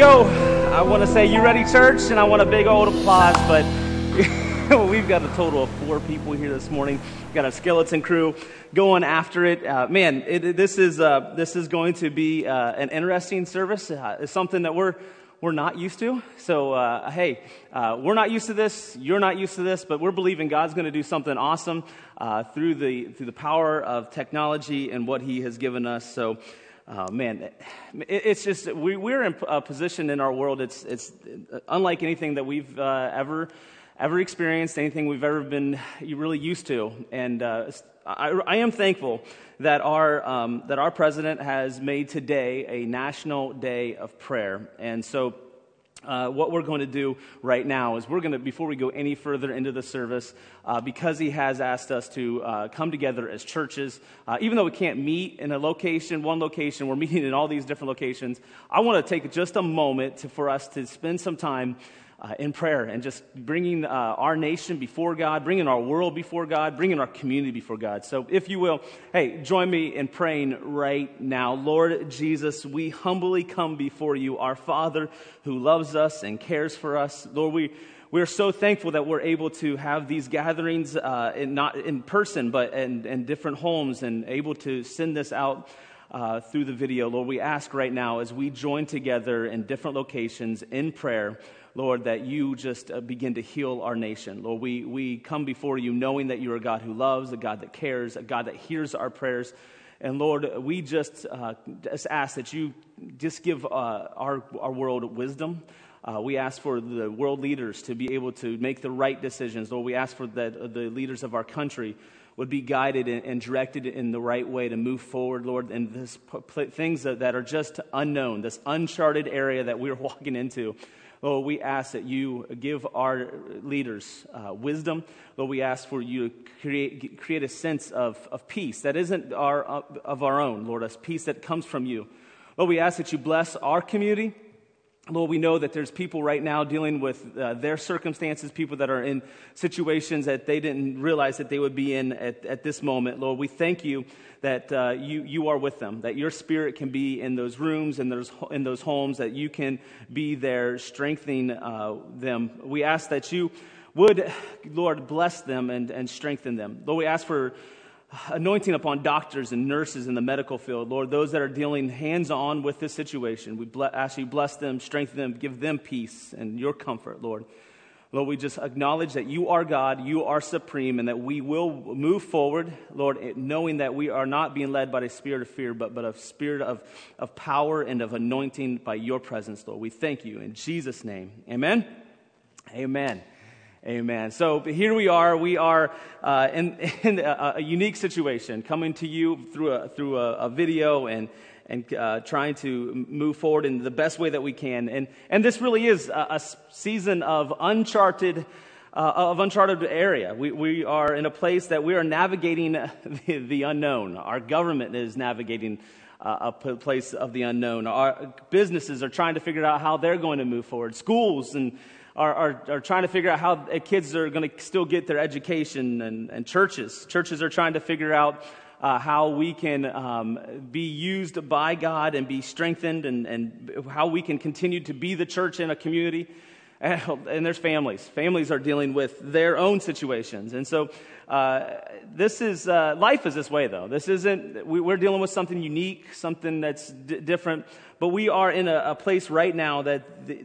go. I want to say, you ready, church? And I want a big old applause, but we've got a total of four people here this morning. We've got a skeleton crew going after it. Uh, man, it, this, is, uh, this is going to be uh, an interesting service. Uh, it's something that we're, we're not used to. So, uh, hey, uh, we're not used to this. You're not used to this, but we're believing God's going to do something awesome through, the, through the power of technology and what He has given us. So, Oh, man, it's just we, are in a position in our world. It's it's unlike anything that we've uh, ever ever experienced, anything we've ever been really used to. And uh, I, I, am thankful that our um, that our president has made today a national day of prayer. And so uh, what we're going to do right now is we're going to, before we go any further into the service, uh, because he has asked us to uh, come together as churches, uh, even though we can't meet in a location, one location, we're meeting in all these different locations. I want to take just a moment to, for us to spend some time uh, in prayer and just bringing uh, our nation before God, bringing our world before God, bringing our community before God. So, if you will, hey, join me in praying right now. Lord Jesus, we humbly come before you, our Father who loves us and cares for us. Lord, we we're so thankful that we're able to have these gatherings, uh, in, not in person, but in, in, different homes, and able to send this out uh, through the video. Lord, we ask right now as we join together in different locations in prayer Lord, that you just uh, begin to heal our nation. Lord, we, we come before you knowing that you're a God who loves, a God that cares, a God that hears our prayers. And Lord, we just, uh, just ask that you just give uh, our, our world wisdom. Uh, we ask for the world leaders to be able to make the right decisions. Lord, we ask for that uh, the leaders of our country would be guided and, and, directed in the right way to move forward, Lord, and this, things that, that are just unknown, this uncharted area that we're walking into. Lord, we ask that you give our leaders uh, wisdom. Lord, we ask for you to create, create a sense of, of peace that isn't our, of our own, Lord, a peace that comes from you. Lord, we ask that you bless our community. Lord, we know that there's people right now dealing with uh, their circumstances, people that are in situations that they didn't realize that they would be in at, at this moment. Lord, we thank you that uh, you, you are with them, that your spirit can be in those rooms and those, in those homes, that you can be there strengthening uh, them. We ask that you would, Lord, bless them and, and strengthen them. Lord, we ask for anointing upon doctors and nurses in the medical field. Lord, those that are dealing hands on with this situation, we ask you bless them, strengthen them, give them peace and your comfort, Lord. Lord, we just acknowledge that you are God, you are supreme, and that we will move forward, Lord, knowing that we are not being led by a spirit of fear, but, but a spirit of, of power and of anointing by your presence, Lord. We thank you in Jesus' name. Amen. Amen. Amen. So here we are. We are uh, in, in a, a, unique situation, coming to you through a, through a, a video and and uh, trying to move forward in the best way that we can. And, and this really is a, a season of uncharted, uh, of uncharted area. We, we are in a place that we are navigating the, the unknown. Our government is navigating uh, a place of the unknown. Our businesses are trying to figure out how they're going to move forward. Schools and are, are, are, trying to figure out how kids are going to still get their education and, and churches. Churches are trying to figure out uh, how we can um, be used by God and be strengthened, and, and how we can continue to be the church in a community. And, and there's families. Families are dealing with their own situations. And so, uh, this is, uh, life is this way, though. This isn't, we, are dealing with something unique, something that's d- different, but we are in a, a place right now that the,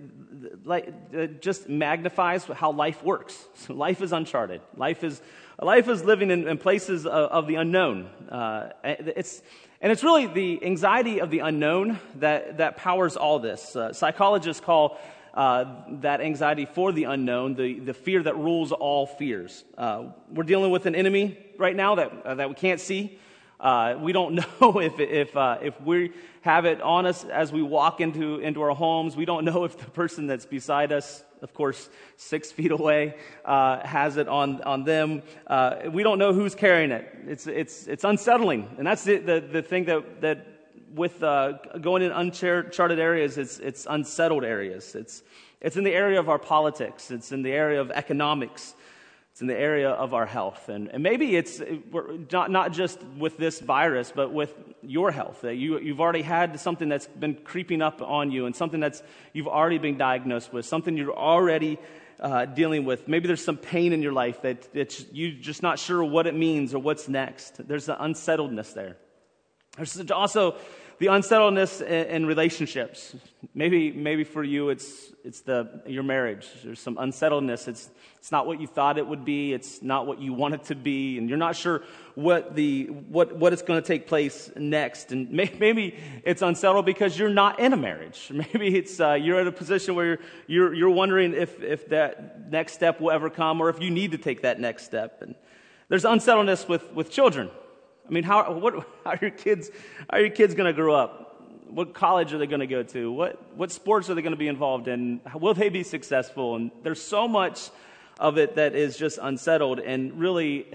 like, uh, just magnifies how life works. So life is uncharted. Life is Life is living in, in places of, of, the unknown. Uh, it's, and it's really the anxiety of the unknown that, that powers all this. Uh, psychologists call uh, that anxiety for the unknown the, the fear that rules all fears. Uh, we're dealing with an enemy right now that, uh, that we can't see. Uh, we don't know if, if, uh, if we have it on us as we walk into, into our homes. We don't know if the person that's beside us of course, six feet away, uh, has it on, on them. Uh, we don't know who's carrying it. It's, it's, it's unsettling. And that's the, the, the thing that, that with uh, going in uncharted areas, it's, it's unsettled areas. It's, it's in the area of our politics, it's in the area of economics. It's in the area of our health. And, and maybe it's not, not just with this virus, but with your health. That you, you've already had something that's been creeping up on you and something that's you've already been diagnosed with, something you're already uh, dealing with. Maybe there's some pain in your life that it's, you're just not sure what it means or what's next. There's an unsettledness there. There's also the unsettledness in, in, relationships. Maybe, maybe for you, it's, it's the, your marriage. There's some unsettledness. It's, it's not what you thought it would be. It's not what you want it to be. And you're not sure what, the, what, what is going to take place next. And may, maybe it's unsettled because you're not in a marriage. Maybe it's, uh, you're in a position where you're, you're, you're wondering if, if that next step will ever come or if you need to take that next step. And there's unsettledness with, with children. I mean, how, what, how are your kids, are your kids going to grow up? What college are they going to go to? What, what sports are they going to be involved in? Will they be successful? And there's so much of it that is just unsettled. And really,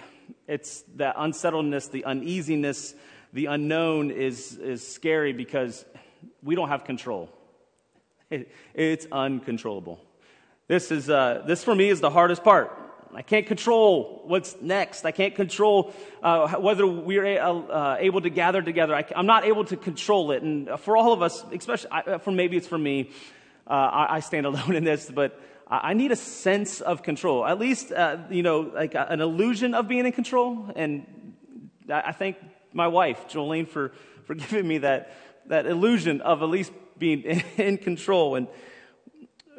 it's that unsettledness, the uneasiness, the unknown is, is scary because we don't have control. It, it's uncontrollable. This, is, uh, this for me is the hardest part I can't control what's next. I can't control uh, whether we're uh, able to gather together. I, am not able to control it. And for all of us, especially uh, for maybe it's for me, uh, I, I, stand alone in this, but I need a sense of control. At least, uh, you know, like an illusion of being in control. And I thank my wife, Jolene, for, for giving me that, that illusion of at least being in, in control. And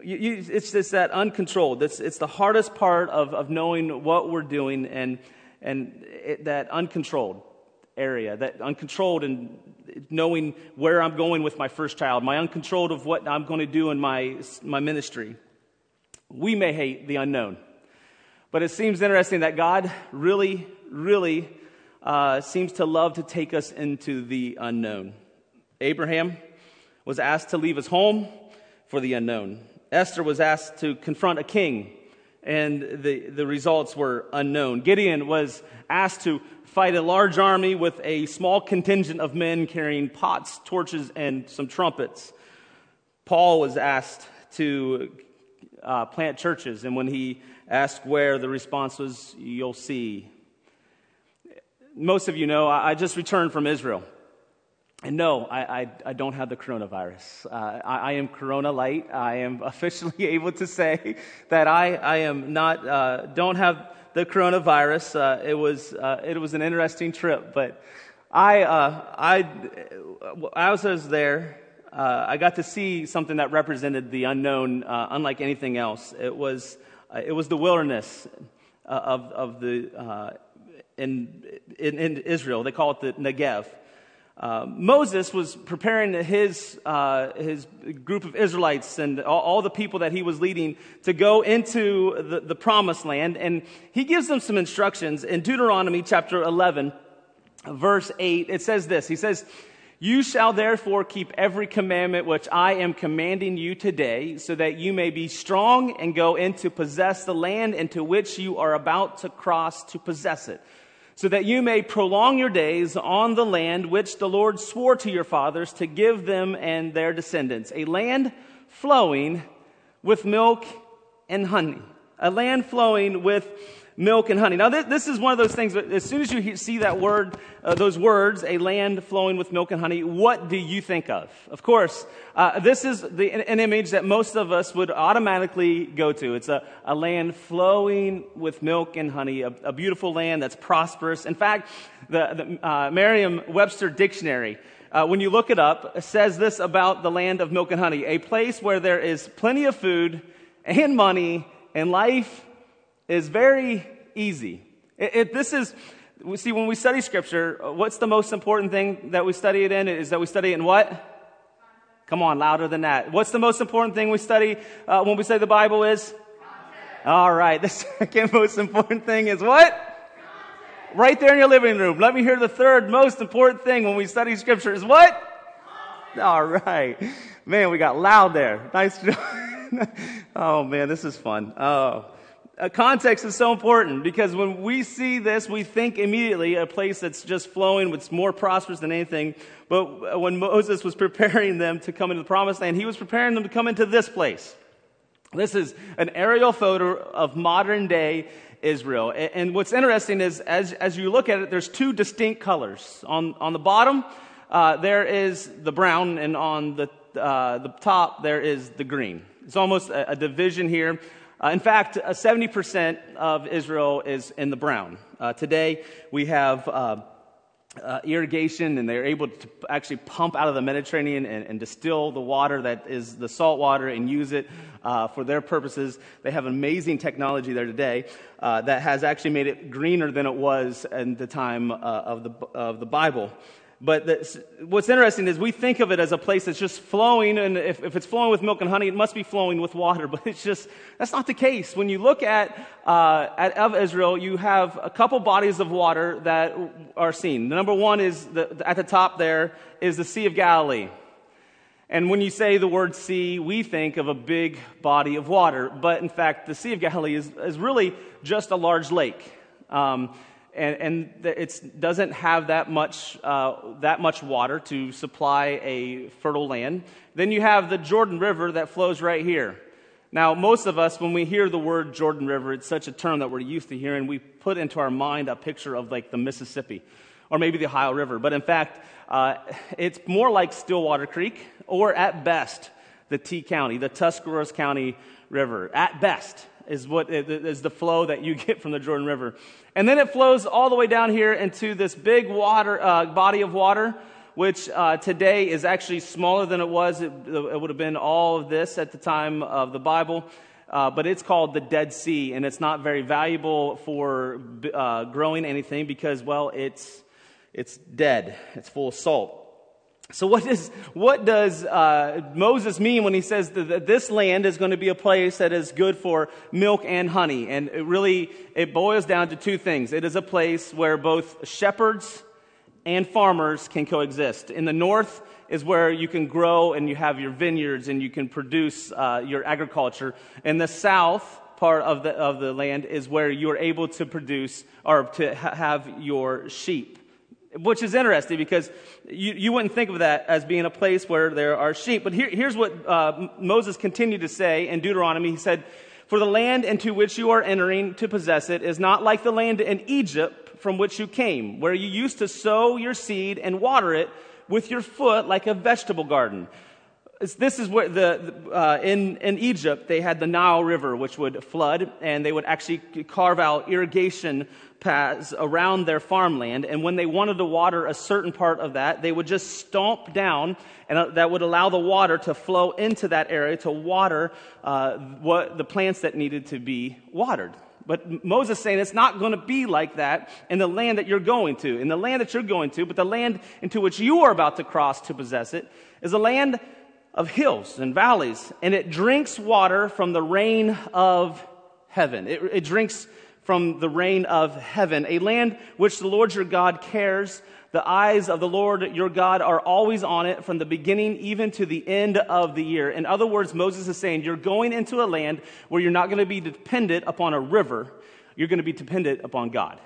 you, you, it's just that uncontrolled. It's, it's the hardest part of, of knowing what we're doing and, and it, that uncontrolled area, that uncontrolled and knowing where I'm going with my first child, my uncontrolled of what I'm going to do in my, my ministry. We may hate the unknown, but it seems interesting that God really, really uh, seems to love to take us into the unknown. Abraham was asked to leave his home for the unknown. Esther was asked to confront a king, and the, the results were unknown. Gideon was asked to fight a large army with a small contingent of men carrying pots, torches, and some trumpets. Paul was asked to uh, plant churches, and when he asked where, the response was, You'll see. Most of you know, I just returned from Israel. And no, I, I, I, don't have the coronavirus. Uh, I, I, am corona light. I am officially able to say that I, I am not, uh, don't have the coronavirus. Uh, it, was, uh, it was an interesting trip, but I, uh, I, as I was there, uh, I got to see something that represented the unknown, unlike anything else. It was, it was the wilderness of, of the, in, in, in Israel. They call it the Negev. Uh, Moses was preparing his, uh, his group of Israelites and all, all, the people that he was leading to go into the, the promised land. And he gives them some instructions. In Deuteronomy chapter 11, verse 8, it says this He says, You shall therefore keep every commandment which I am commanding you today, so that you may be strong and go in to possess the land into which you are about to cross to possess it so that you may prolong your days on the land which the Lord swore to your fathers to give them and their descendants, a land flowing with milk and honey. A land flowing with milk and honey. Now, this, this is one of those things, as soon as you see that word, uh, those words, a land flowing with milk and honey, what do you think of? Of course, uh, this is the, an image that most of us would automatically go to. It's a, a land flowing with milk and honey, a, a beautiful land that's prosperous. In fact, the, the uh, Merriam-Webster dictionary, uh, when you look it up, says this about the land of milk and honey, a place where there is plenty of food and money and life is very easy. It, it, this is, we see, when we study Scripture, what's the most important thing that we study it in? Is that we study it in what? Come on, louder than that. What's the most important thing we study uh, when we study the Bible is? Context. All right. The second most important thing is what? Context. Right there in your living room. Let me hear the third most important thing when we study Scripture is what? Context. All right. Man, we got loud there. Nice job. oh man, this is fun. Oh. Uh, context is so important because when we see this, we think immediately a place that's just flowing, it's more prosperous than anything. But when Moses was preparing them to come into the promised land, he was preparing them to come into this place. This is an aerial photo of modern day Israel. And what's interesting is, as, as you look at it, there's two distinct colors. On, on the bottom, uh, there is the brown, and on the, uh, the top, there is the green. It's almost a, a division here. Uh, in fact, 70% uh, of Israel is in the brown. Uh, today, we have uh, uh, irrigation and they're able to actually pump out of the Mediterranean and, and distill the water that is the salt water and use it uh, for their purposes. They have amazing technology there today uh, that has actually made it greener than it was in the time of, the, of the Bible. But what's interesting is we think of it as a place that's just flowing, and if, if, it's flowing with milk and honey, it must be flowing with water. But it's just, that's not the case. When you look at, uh, at of Israel, you have a couple bodies of water that are seen. The number one is, the, at the top there, is the Sea of Galilee. And when you say the word sea, we think of a big body of water. But in fact, the Sea of Galilee is, is really just a large lake. Um, and, and it doesn't have that much, uh, that much water to supply a fertile land. Then you have the Jordan River that flows right here. Now, most of us, when we hear the word Jordan River, it's such a term that we're used to hearing, we put into our mind a picture of like the Mississippi or maybe the Ohio River. But in fact, uh, it's more like Stillwater Creek or at best the T County, the Tuscarawas County River. At best is what is the flow that you get from the Jordan River. And then it flows all the way down here into this big water, uh, body of water, which uh, today is actually smaller than it was. It, it, would have been all of this at the time of the Bible. Uh, but it's called the Dead Sea, and it's not very valuable for uh, growing anything because, well, it's, it's dead. It's full of salt. So, what does, what does uh, Moses mean when he says that this land is going to be a place that is good for milk and honey? And it really, it boils down to two things. It is a place where both shepherds and farmers can coexist. In the north is where you can grow and you have your vineyards and you can produce uh, your agriculture. In the south, part of the, of the land is where you are able to produce or to ha- have your sheep. Which is interesting because you, you wouldn't think of that as being a place where there are sheep. But here, here's what uh, Moses continued to say in Deuteronomy. He said, For the land into which you are entering to possess it is not like the land in Egypt from which you came, where you used to sow your seed and water it with your foot like a vegetable garden. This is where the, uh, in, in Egypt, they had the Nile River, which would flood, and they would actually carve out irrigation paths around their farmland. And when they wanted to water a certain part of that, they would just stomp down, and uh, that would allow the water to flow into that area to water uh, what, the plants that needed to be watered. But Moses saying it's not going to be like that in the land that you're going to. In the land that you're going to, but the land into which you are about to cross to possess it is a land of hills and valleys, and it drinks water from the rain of heaven. It, it, drinks from the rain of heaven, a land which the Lord your God cares. The eyes of the Lord your God are always on it from the beginning even to the end of the year. In other words, Moses is saying, You're going into a land where you're not going to be dependent upon a river, you're going to be dependent upon God.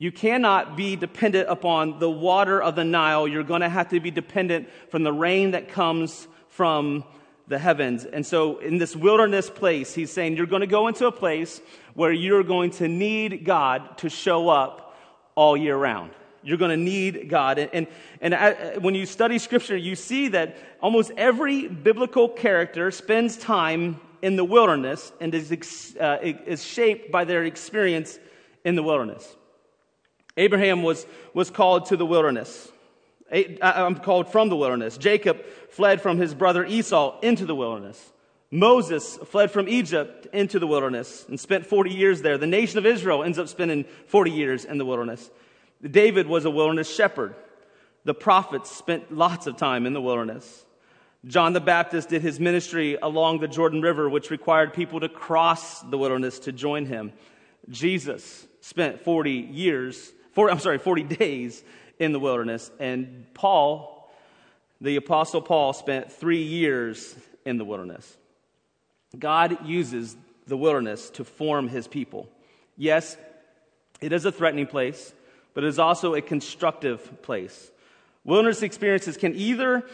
You cannot be dependent upon the water of the Nile. You're going to have to be dependent from the rain that comes from the heavens. And so, in this wilderness place, he's saying you're going to go into a place where you're going to need God to show up all year round. You're going to need God. And, and, and uh, when you study scripture, you see that almost every biblical character spends time in the wilderness and is, uh, is shaped by their experience in the wilderness. Abraham was, was called to the wilderness. I'm called from the wilderness. Jacob fled from his brother Esau into the wilderness. Moses fled from Egypt into the wilderness and spent 40 years there. The nation of Israel ends up spending 40 years in the wilderness. David was a wilderness shepherd. The prophets spent lots of time in the wilderness. John the Baptist did his ministry along the Jordan River, which required people to cross the wilderness to join him. Jesus spent 40 years 40, I'm sorry, 40 days in the wilderness. And Paul, the Apostle Paul, spent three years in the wilderness. God uses the wilderness to form his people. Yes, it is a threatening place, but it is also a constructive place. Wilderness experiences can either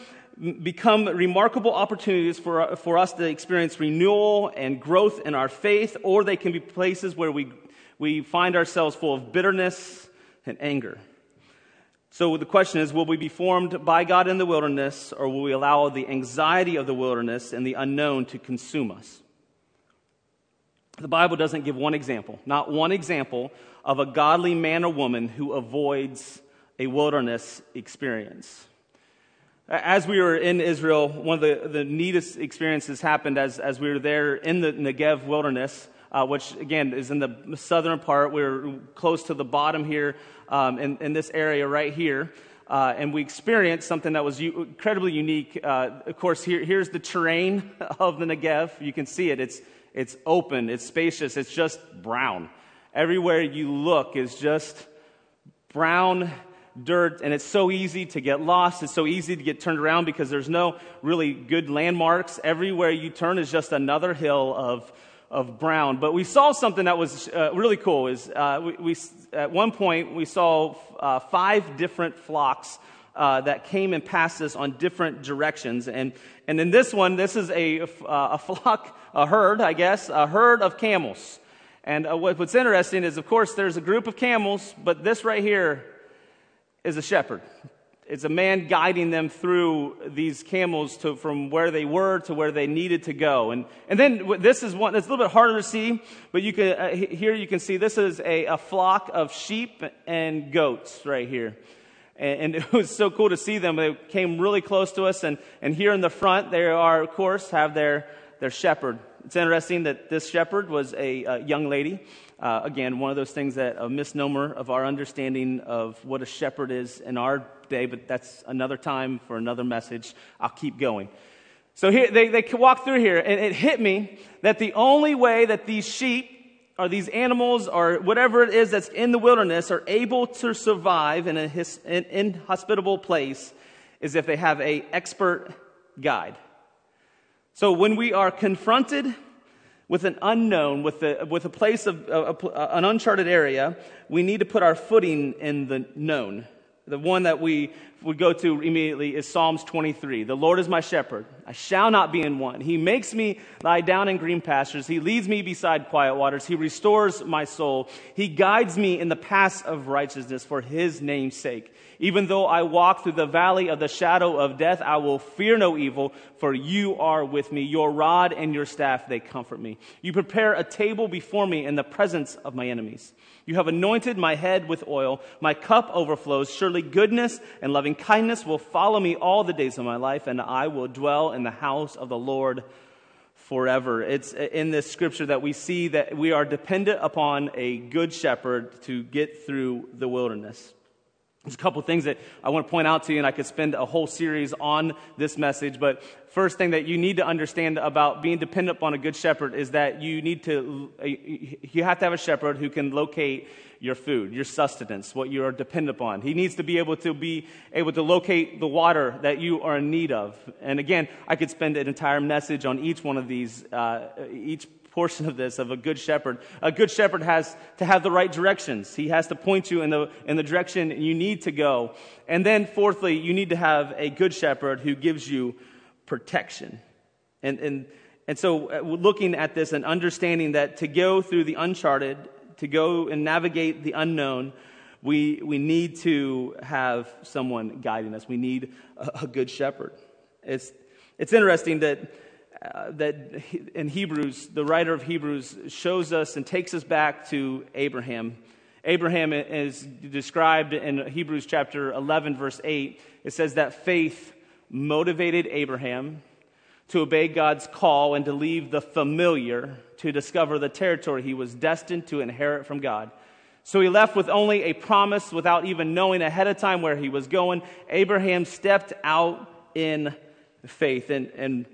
become remarkable opportunities for, for us to experience renewal and growth in our faith, or they can be places where we, we find ourselves full of bitterness and anger. So the question is will we be formed by God in the wilderness, or will we allow the anxiety of the wilderness and the unknown to consume us? The Bible doesn't give one example, not one example of a godly man or woman who avoids a wilderness experience. As we were in Israel, one of the, the neatest experiences happened as, as we were there in the Negev wilderness, uh, which again is in the southern part. We are close to the bottom here um, in, in this area right here. Uh, and we experienced something that was u- incredibly unique. Uh, of course, here, here's the terrain of the Negev. You can see it. It's, it's open, it's spacious, it's just brown. Everywhere you look is just brown dirt, and it's so easy to get lost. It's so easy to get turned around because there's no really good landmarks. Everywhere you turn is just another hill of, of brown. But we saw something that was uh, really cool. Is uh, we, we, at one point we saw uh, five different flocks uh, that came and passed us on different directions. And, and in this one, this is a, a flock, a herd, I guess, a herd of camels. And uh, what, what's interesting is, of course, there's a group of camels, but this right here is a shepherd. It's a man guiding them through these camels to, from where they were to where they needed to go. And, and then this is one that's a little bit harder to see, but you can, uh, here you can see this is a, a flock of sheep and goats right here. And, it was so cool to see them. They came really close to us. And, and here in the front, they are, of course, have their, their shepherd. It's interesting that this shepherd was a, a young lady. Uh, again, one of those things that a misnomer of our understanding of what a shepherd is in our day, but that's another time for another message. I'll keep going. So here, they, they walk through here, and it hit me that the only way that these sheep or these animals or whatever it is that's in the wilderness are able to survive in an inhospitable place is if they have a expert guide. So when we are confronted with an unknown, with a, with a place of a, a, an uncharted area, we need to put our footing in the known. The one that we would go to immediately is Psalms 23. The Lord is my shepherd. I shall not be in want. He makes me lie down in green pastures. He leads me beside quiet waters. He restores my soul. He guides me in the paths of righteousness for his name's sake. Even though I walk through the valley of the shadow of death, I will fear no evil, for you are with me. Your rod and your staff, they comfort me. You prepare a table before me in the presence of my enemies. You have anointed my head with oil. My cup overflows. Surely goodness and loving kindness will follow me all the days of my life, and I will dwell in the house of the Lord forever. It's in this scripture that we see that we are dependent upon a good shepherd to get through the wilderness. There's a couple things that I want to point out to you, and I could spend a whole series on this message. But first thing that you need to understand about being dependent upon a good shepherd is that you need to, you have to have a shepherd who can locate your food, your sustenance, what you are dependent upon. He needs to be able to be able to locate the water that you are in need of. And again, I could spend an entire message on each one of these, uh, each portion of this of a good shepherd. A good shepherd has to have the right directions. He has to point you in the, in the direction you need to go. And then, fourthly, you need to have a good shepherd who gives you protection. And, and, and so, uh, looking at this and understanding that to go through the uncharted, to go and navigate the unknown, we, we need to have someone guiding us. We need a, a good shepherd. It's, it's interesting that uh, that in Hebrews, the writer of Hebrews shows us and takes us back to Abraham. Abraham is described in Hebrews chapter 11, verse 8. It says that faith motivated Abraham to obey God's call and to leave the familiar to discover the territory he was destined to inherit from God. So he left with only a promise without even knowing ahead of time where he was going. Abraham stepped out in faith. And, and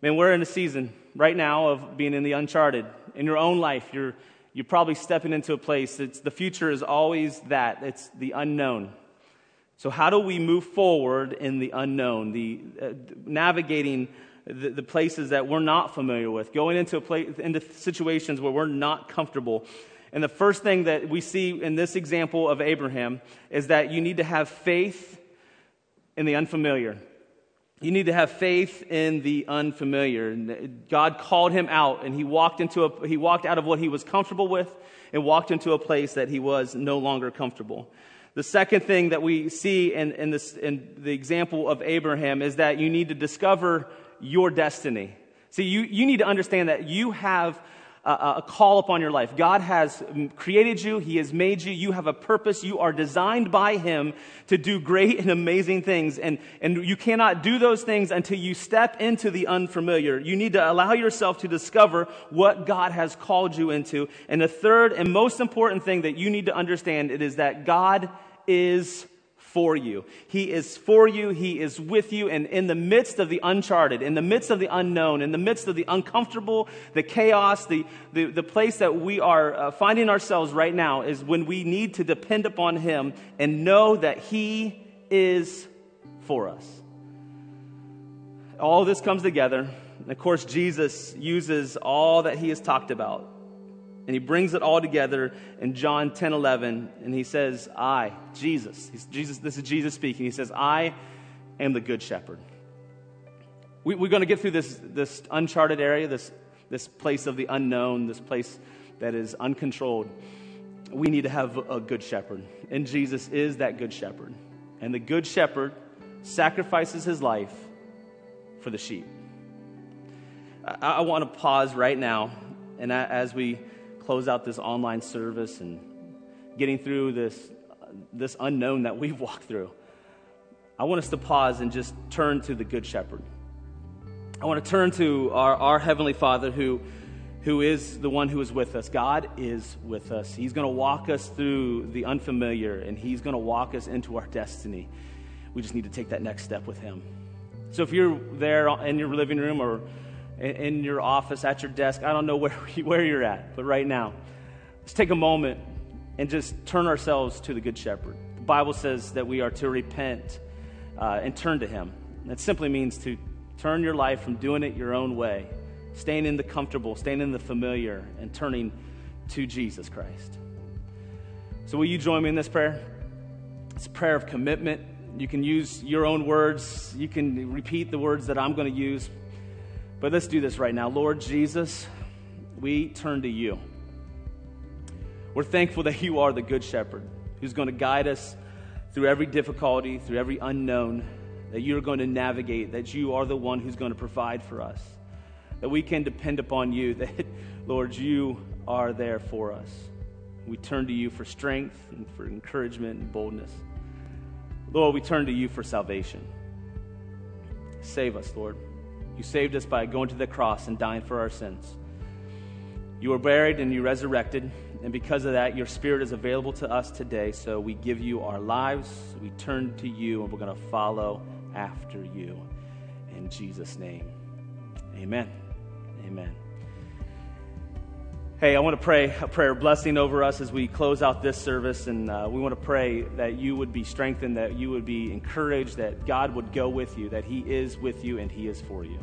Man, we're in a season right now of being in the uncharted. In your own life, you're, you're probably stepping into a place. It's, the future is always that, it's the unknown. So, how do we move forward in the unknown, the, uh, navigating the, the, places that we're not familiar with, going into, a place, into situations where we're not comfortable? And the first thing that we see in this example of Abraham is that you need to have faith in the unfamiliar. You need to have faith in the unfamiliar. God called him out and he walked into a, he walked out of what he was comfortable with and walked into a place that he was no longer comfortable. The second thing that we see in, in, this, in the example of Abraham is that you need to discover your destiny. See, you, you need to understand that you have a, call upon your life. God has created you, He has made you, you have a purpose, you are designed by Him to do great and amazing things. And, and you cannot do those things until you step into the unfamiliar. You need to allow yourself to discover what God has called you into. And the third and most important thing that you need to understand it is that God is for you. He is for you. He is with you. And in the midst of the uncharted, in the midst of the unknown, in the midst of the uncomfortable, the chaos, the, the, the place that we are uh, finding ourselves right now is when we need to depend upon Him and know that He is for us. All this comes together. And of course, Jesus uses all that He has talked about and he brings it all together in John 10 11. And he says, I, Jesus, Jesus, this is Jesus speaking. He says, I am the good shepherd. We, are going to get through this, this uncharted area, this, this place of the unknown, this place that is uncontrolled. We need to have a good shepherd. And Jesus is that good shepherd. And the good shepherd sacrifices his life for the sheep. I, I want to pause right now, and as we close out this online service and getting through this, this unknown that we've walked through, I want us to pause and just turn to the Good Shepherd. I want to turn to our, our Heavenly Father who, who is the one who is with us. God is with us. He's going to walk us through the unfamiliar and He's going to walk us into our destiny. We just need to take that next step with Him. So if you're there in your living room or in your office, at your desk. I don't know where, where you're at, but right now, let's take a moment and just turn ourselves to the Good Shepherd. The Bible says that we are to repent uh, and turn to Him. That simply means to turn your life from doing it your own way, staying in the comfortable, staying in the familiar, and turning to Jesus Christ. So, will you join me in this prayer? It's a prayer of commitment. You can use your own words, you can repeat the words that I'm going to use. But let's do this right now. Lord Jesus, we turn to you. We're thankful that you are the good shepherd who's going to guide us through every difficulty, through every unknown, that you're going to navigate, that you are the one who's going to provide for us, that we can depend upon you, that, Lord, you are there for us. We turn to you for strength and for encouragement and boldness. Lord, we turn to you for salvation. Save us, Lord. You saved us by going to the cross and dying for our sins. You were buried and you resurrected, and because of that, your spirit is available to us today. So we give you our lives, we turn to you, and we're going to follow after you. In Jesus' name, amen. Amen. Hey, I want to pray a prayer blessing over us as we close out this service. And uh, we want to pray that you would be strengthened, that you would be encouraged, that God would go with you, that He is with you and He is for you.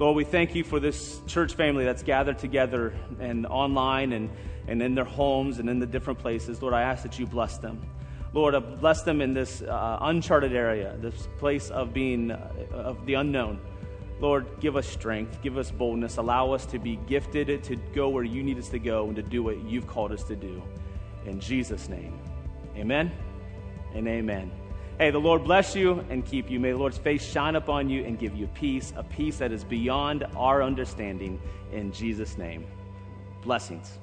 Lord, we thank you for this church family that's gathered together and online and, and in their homes and in the different places. Lord, I ask that you bless them. Lord, uh, bless them in this uh, uncharted area, this place of being uh, of the unknown. Lord, give us strength, give us boldness, allow us to be gifted to go where you need us to go and to do what you've called us to do. In Jesus' name, amen and amen. Hey, the Lord bless you and keep you. May the Lord's face shine upon you and give you peace, a peace that is beyond our understanding. In Jesus' name, blessings.